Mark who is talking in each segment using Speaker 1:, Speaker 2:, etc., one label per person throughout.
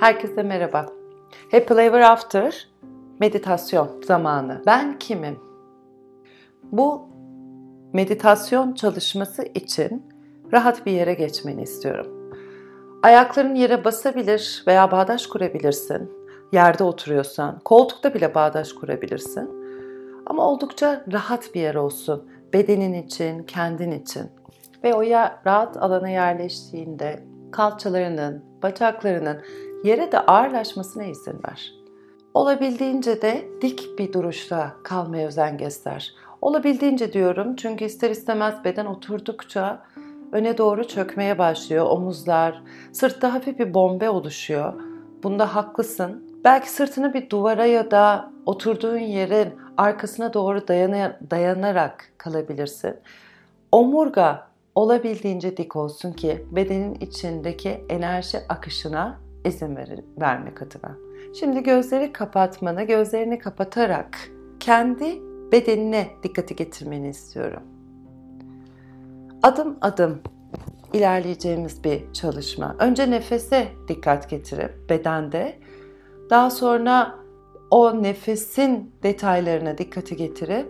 Speaker 1: Herkese merhaba. Happy Ever After meditasyon zamanı. Ben kimim? Bu meditasyon çalışması için rahat bir yere geçmeni istiyorum. Ayakların yere basabilir veya bağdaş kurabilirsin. Yerde oturuyorsan, koltukta bile bağdaş kurabilirsin. Ama oldukça rahat bir yer olsun. Bedenin için, kendin için. Ve o ya, rahat alana yerleştiğinde kalçalarının, bacaklarının yere de ağırlaşmasına izin ver. Olabildiğince de dik bir duruşta kalmaya özen göster. Olabildiğince diyorum çünkü ister istemez beden oturdukça öne doğru çökmeye başlıyor omuzlar, sırtta hafif bir bombe oluşuyor. Bunda haklısın. Belki sırtını bir duvara ya da oturduğun yerin arkasına doğru dayanarak kalabilirsin. Omurga olabildiğince dik olsun ki bedenin içindeki enerji akışına izin ver, vermek adına. Şimdi gözleri kapatmanı, gözlerini kapatarak kendi bedenine dikkati getirmeni istiyorum. Adım adım ilerleyeceğimiz bir çalışma. Önce nefese dikkat getirip bedende, daha sonra o nefesin detaylarına dikkati getirip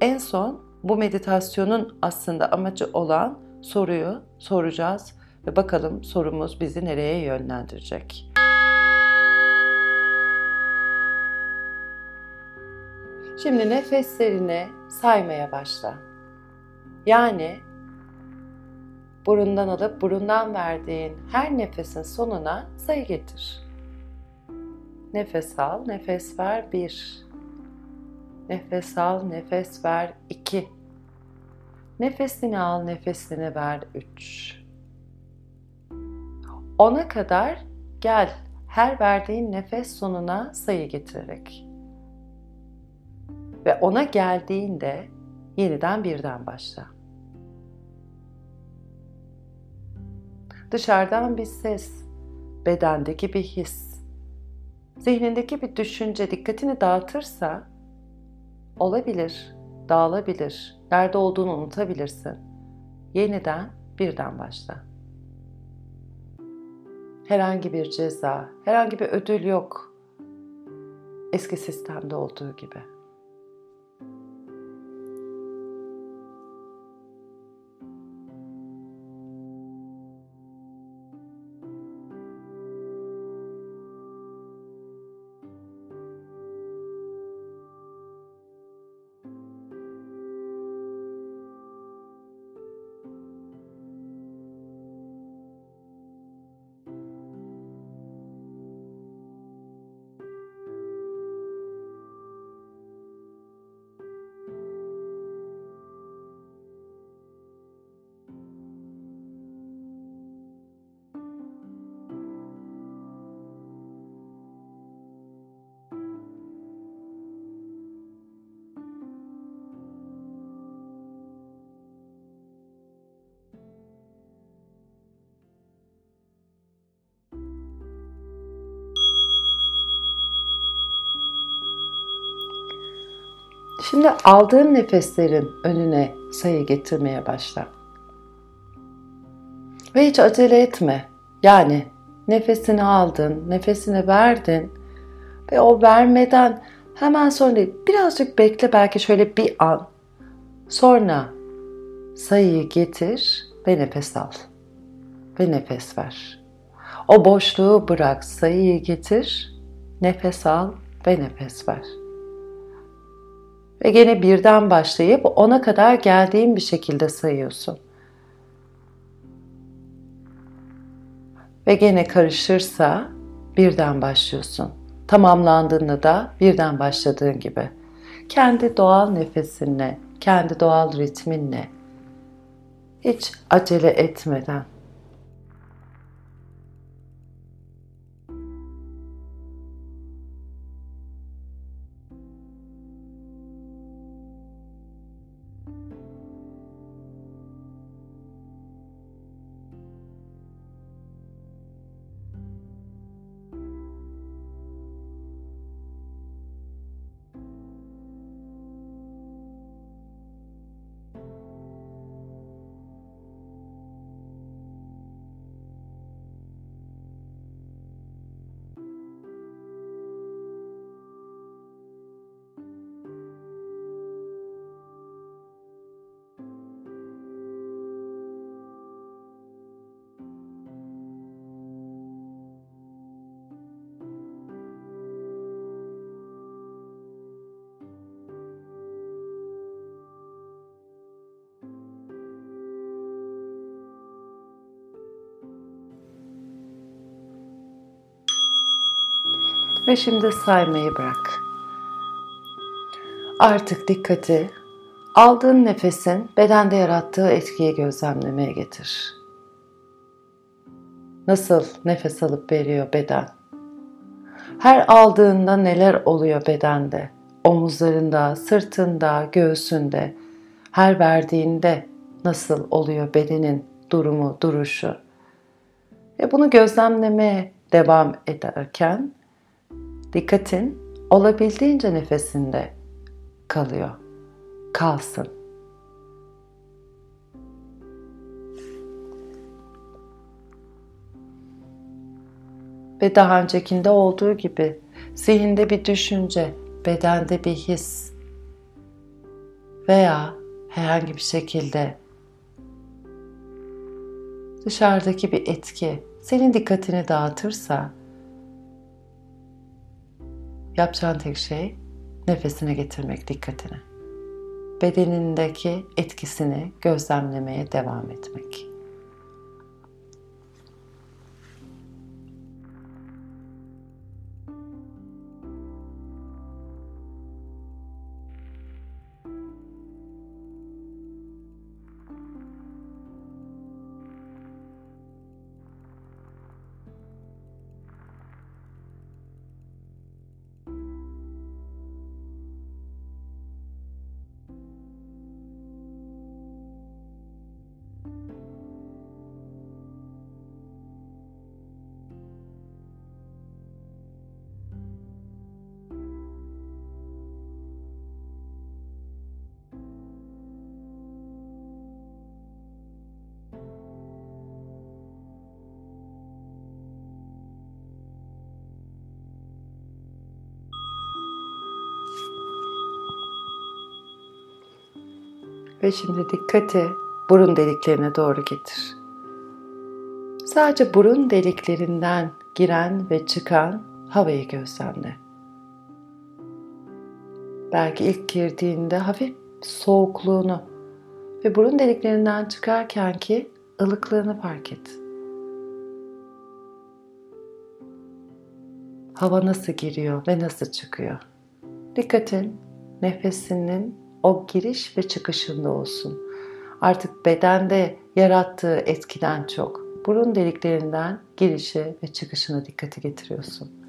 Speaker 1: en son bu meditasyonun aslında amacı olan soruyu soracağız ve bakalım sorumuz bizi nereye yönlendirecek. Şimdi nefeslerini saymaya başla. Yani burundan alıp burundan verdiğin her nefesin sonuna sayı getir. Nefes al, nefes ver bir. Nefes al, nefes ver iki. Nefesini al, nefesini ver üç. Ona kadar gel her verdiğin nefes sonuna sayı getirerek. Ve ona geldiğinde yeniden birden başla. Dışarıdan bir ses, bedendeki bir his, zihnindeki bir düşünce dikkatini dağıtırsa olabilir, dağılabilir, nerede olduğunu unutabilirsin. Yeniden birden başla. Herhangi bir ceza, herhangi bir ödül yok. Eski sistemde olduğu gibi. Şimdi aldığın nefeslerin önüne sayı getirmeye başla. Ve hiç acele etme. Yani nefesini aldın, nefesini verdin ve o vermeden hemen sonra birazcık bekle belki şöyle bir an. Sonra sayıyı getir ve nefes al. Ve nefes ver. O boşluğu bırak, sayıyı getir, nefes al ve nefes ver. Ve gene birden başlayıp ona kadar geldiğin bir şekilde sayıyorsun. Ve gene karışırsa birden başlıyorsun. Tamamlandığında da birden başladığın gibi. Kendi doğal nefesinle, kendi doğal ritminle, hiç acele etmeden Ve şimdi saymayı bırak. Artık dikkati aldığın nefesin bedende yarattığı etkiyi gözlemlemeye getir. Nasıl nefes alıp veriyor beden? Her aldığında neler oluyor bedende? Omuzlarında, sırtında, göğsünde. Her verdiğinde nasıl oluyor bedenin durumu, duruşu? Ve bunu gözlemlemeye devam ederken dikkatin olabildiğince nefesinde kalıyor. Kalsın. Ve daha öncekinde olduğu gibi zihinde bir düşünce, bedende bir his veya herhangi bir şekilde dışarıdaki bir etki senin dikkatini dağıtırsa yapacağın tek şey nefesine getirmek dikkatini. Bedenindeki etkisini gözlemlemeye devam etmek. Ve şimdi dikkati burun deliklerine doğru getir. Sadece burun deliklerinden giren ve çıkan havayı gözlemle. Belki ilk girdiğinde hafif soğukluğunu ve burun deliklerinden çıkarken ki ılıklığını fark et. Hava nasıl giriyor ve nasıl çıkıyor? Dikkatin nefesinin o giriş ve çıkışında olsun. Artık bedende yarattığı etkiden çok burun deliklerinden girişi ve çıkışına dikkati getiriyorsun.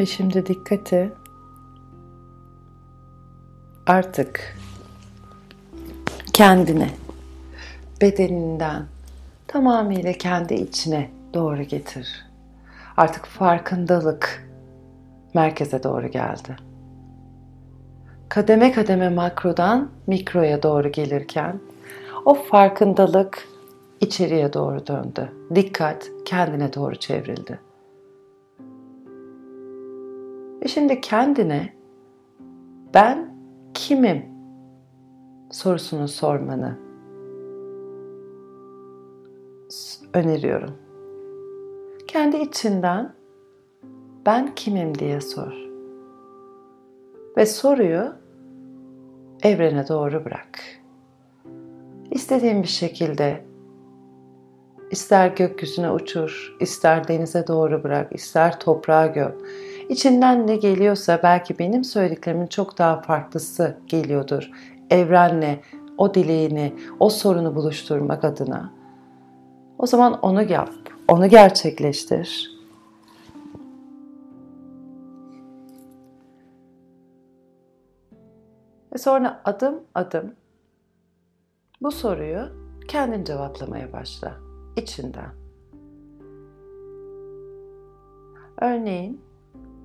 Speaker 1: Ve şimdi dikkati artık kendine, bedeninden tamamıyla kendi içine doğru getir. Artık farkındalık merkeze doğru geldi. Kademe kademe makrodan mikroya doğru gelirken o farkındalık içeriye doğru döndü. Dikkat kendine doğru çevrildi. Ve şimdi kendine ben kimim sorusunu sormanı öneriyorum. Kendi içinden ben kimim diye sor. Ve soruyu evrene doğru bırak. İstediğin bir şekilde ister gökyüzüne uçur, ister denize doğru bırak, ister toprağa göm. İçinden ne geliyorsa belki benim söylediklerimin çok daha farklısı geliyordur. Evrenle o dileğini, o sorunu buluşturmak adına. O zaman onu yap, onu gerçekleştir. Ve sonra adım adım bu soruyu kendin cevaplamaya başla içinden. Örneğin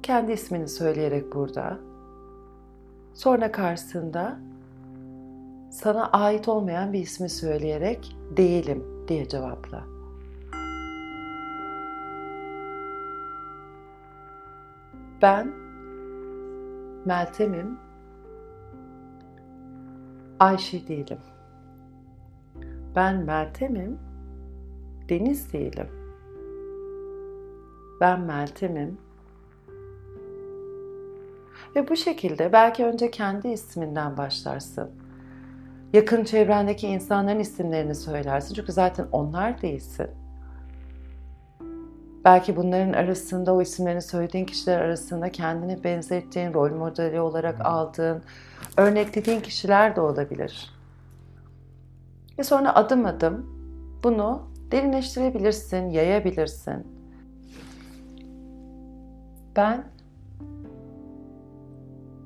Speaker 1: kendi ismini söyleyerek burada, sonra karşısında sana ait olmayan bir ismi söyleyerek değilim diye cevapla. Ben Meltem'im. Ayşe değilim. Ben Meltem'im. Deniz değilim. Ben Meltem'im. Ve bu şekilde belki önce kendi isminden başlarsın. Yakın çevrendeki insanların isimlerini söylersin. Çünkü zaten onlar değilsin. Belki bunların arasında o isimlerini söylediğin kişiler arasında kendini benzettiğin, rol modeli olarak aldığın, örneklediğin kişiler de olabilir. Ve sonra adım adım bunu derinleştirebilirsin, yayabilirsin. Ben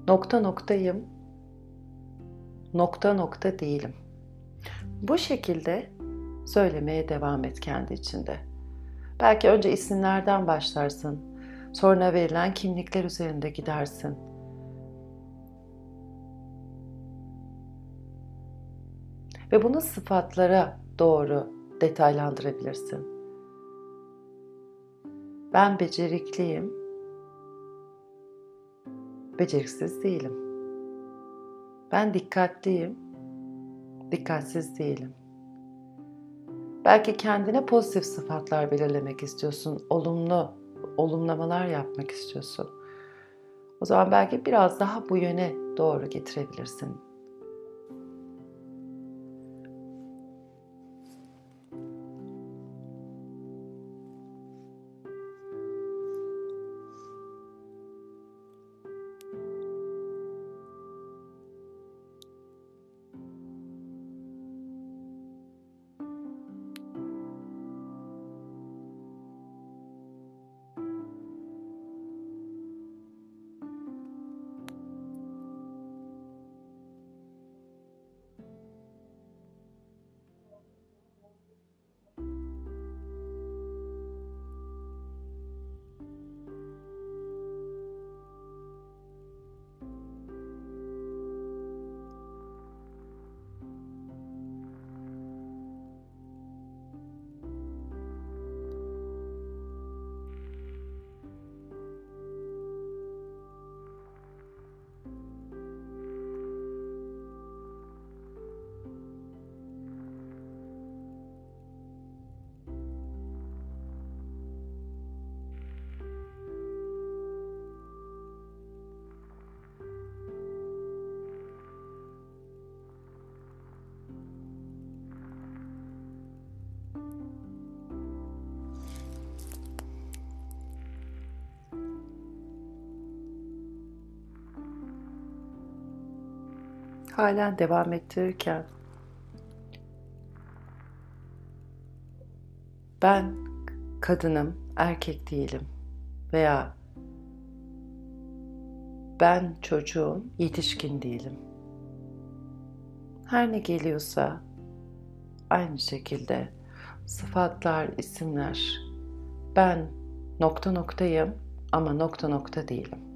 Speaker 1: nokta noktayım, nokta nokta değilim. Bu şekilde söylemeye devam et kendi içinde. Belki önce isimlerden başlarsın, sonra verilen kimlikler üzerinde gidersin. Ve bunu sıfatlara doğru detaylandırabilirsin. Ben becerikliyim. Beceriksiz değilim. Ben dikkatliyim. Dikkatsiz değilim. Belki kendine pozitif sıfatlar belirlemek istiyorsun. Olumlu olumlamalar yapmak istiyorsun. O zaman belki biraz daha bu yöne doğru getirebilirsin halen devam ettirirken ben kadınım, erkek değilim veya ben çocuğum, yetişkin değilim. Her ne geliyorsa aynı şekilde sıfatlar, isimler ben nokta noktayım ama nokta nokta değilim.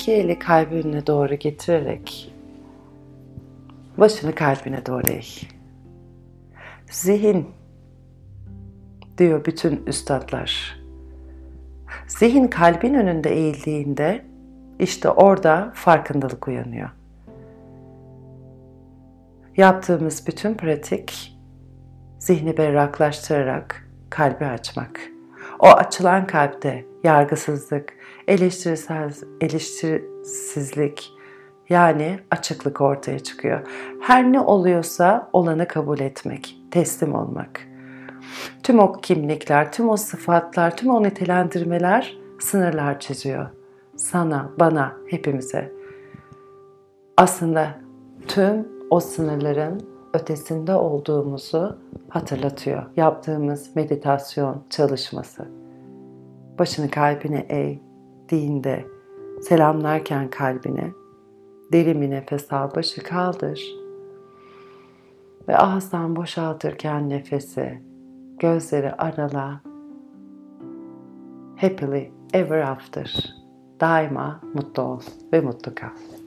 Speaker 1: İki eli kalbine doğru getirerek başını kalbine doğru eğ. Zihin diyor bütün üstadlar. Zihin kalbin önünde eğildiğinde işte orada farkındalık uyanıyor. Yaptığımız bütün pratik zihni berraklaştırarak kalbi açmak. O açılan kalpte yargısızlık, eleştirisizlik yani açıklık ortaya çıkıyor. Her ne oluyorsa olanı kabul etmek, teslim olmak. Tüm o kimlikler, tüm o sıfatlar, tüm o nitelendirmeler sınırlar çiziyor. Sana, bana, hepimize. Aslında tüm o sınırların ötesinde olduğumuzu hatırlatıyor yaptığımız meditasyon çalışması. Başını kalbine eğdiğinde, selamlarken kalbine, derin bir nefes al, başı kaldır. Ve ağızdan boşaltırken nefesi, gözleri arala, happily ever after, daima mutlu ol ve mutlu kal.